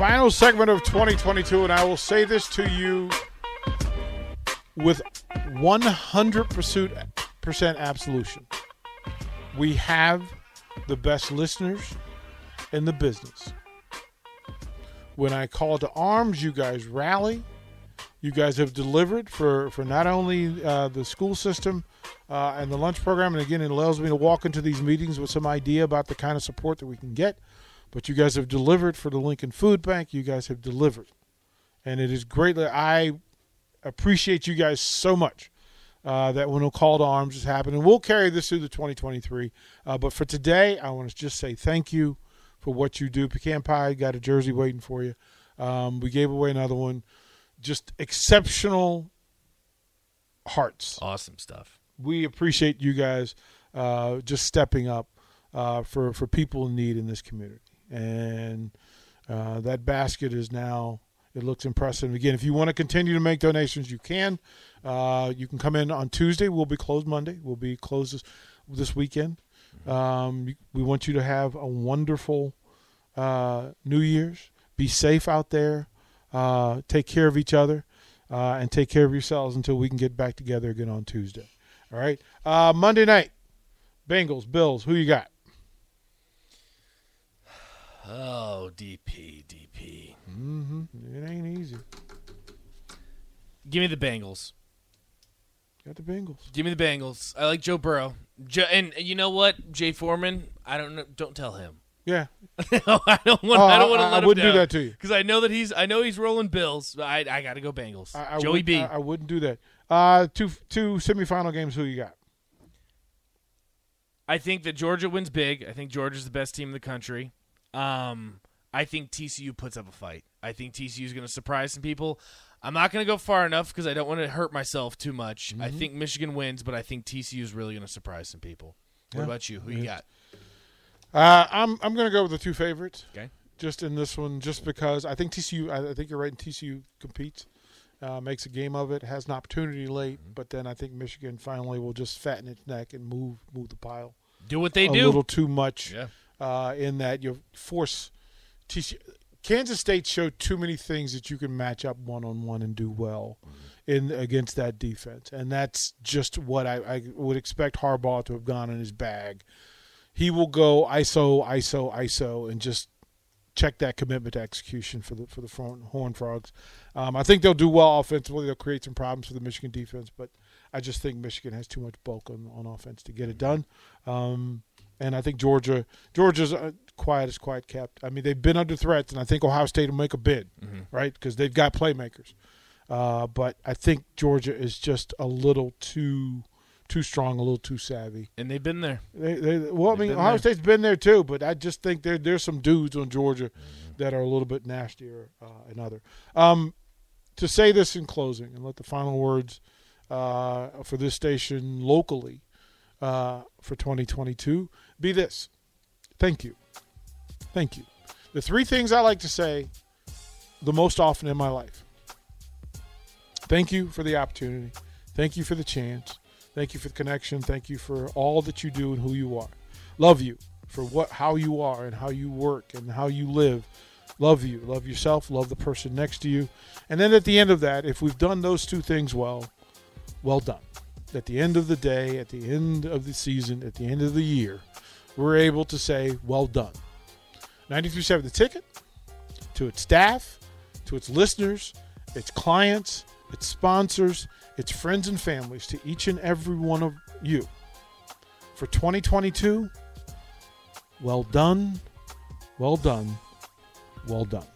Final segment of 2022, and I will say this to you with 100% absolution. We have the best listeners in the business. When I call to arms, you guys rally. You guys have delivered for, for not only uh, the school system uh, and the lunch program, and again, it allows me to walk into these meetings with some idea about the kind of support that we can get. But you guys have delivered for the Lincoln Food Bank. You guys have delivered. And it is greatly, I appreciate you guys so much uh, that when a call to arms is happening, we'll carry this through the 2023. Uh, but for today, I want to just say thank you for what you do. Pecan Pie got a jersey waiting for you. Um, we gave away another one. Just exceptional hearts. Awesome stuff. We appreciate you guys uh, just stepping up uh, for for people in need in this community. And uh, that basket is now it looks impressive. Again, if you want to continue to make donations, you can. Uh, you can come in on Tuesday. We'll be closed Monday. We'll be closed this, this weekend. Um, we want you to have a wonderful uh, New Year's. Be safe out there. Uh, take care of each other. Uh, and take care of yourselves until we can get back together again on Tuesday. All right. Uh, Monday night, Bengals, Bills. Who you got? Oh, DP, DP. Mm-hmm. It ain't easy. Give me the Bengals. Got the Bengals. Give me the Bengals. I like Joe Burrow. Jo- and you know what, Jay Foreman? I don't know. Don't tell him. Yeah. I don't want. Oh, I don't want to I, let I him wouldn't do that to you. because I know that he's. I know he's rolling Bills. I I got to go Bengals. I, I Joey would, B. I, I wouldn't do that. Uh, two two semifinal games. Who you got? I think that Georgia wins big. I think Georgia's the best team in the country. Um, I think TCU puts up a fight. I think TCU is going to surprise some people. I'm not going to go far enough because I don't want to hurt myself too much. Mm-hmm. I think Michigan wins, but I think TCU is really going to surprise some people. What Yeah. about you? Who you got? Uh, I'm I'm going to go with the two favorites. Okay. Just in this one, just because I think TCU. I, I think you're right. In TCU competes, uh, makes a game of it, has an opportunity late, Mm-hmm. but then I think Michigan finally will just fatten its neck and move move the pile Do what they a do. A little too much. Yeah. Uh, in that you force TCU. Kansas State showed too many things that you can match up one on one and do well in against that defense, and that's just what I, I would expect Harbaugh to have gone in his bag. He will go ISO, ISO, ISO, and just check that commitment to execution for the for the front Horn Frogs. Um, I think they'll do well offensively. They'll create some problems for the Michigan defense, but I just think Michigan has too much bulk on, on offense to get it done. Um, and I think Georgia Georgia's uh, quiet as quiet kept. I mean, they've been under threats, and I think Ohio State will make a bid, right? Because they've got playmakers. Uh, but I think Georgia is just a little too too strong, a little too savvy. and they've been there. They, they, well, I They've mean, Ohio there. State's been there too, but I just think there there's some dudes on Georgia that are a little bit nastier uh, than other. Um, to say this in closing and let the final words uh, for this station locally uh, for 2022 be this: Thank you, thank you. The three things I like to say the most often in my life. Thank you for the opportunity. Thank you for the chance. Thank you for the connection. Thank you for all that you do and who you are. Love you for what how you are and how you work and how you live. Love you. Love yourself. Love the person next to you. And then at the end of that, if we've done those two things well, well done. At the end of the day, at the end of the season, at the end of the year, we're able to say, well done. 937 The Ticket, to its staff, to its listeners, its clients, its sponsors, its friends and families, to each and every one of you. For 2022, well done, well done, well done.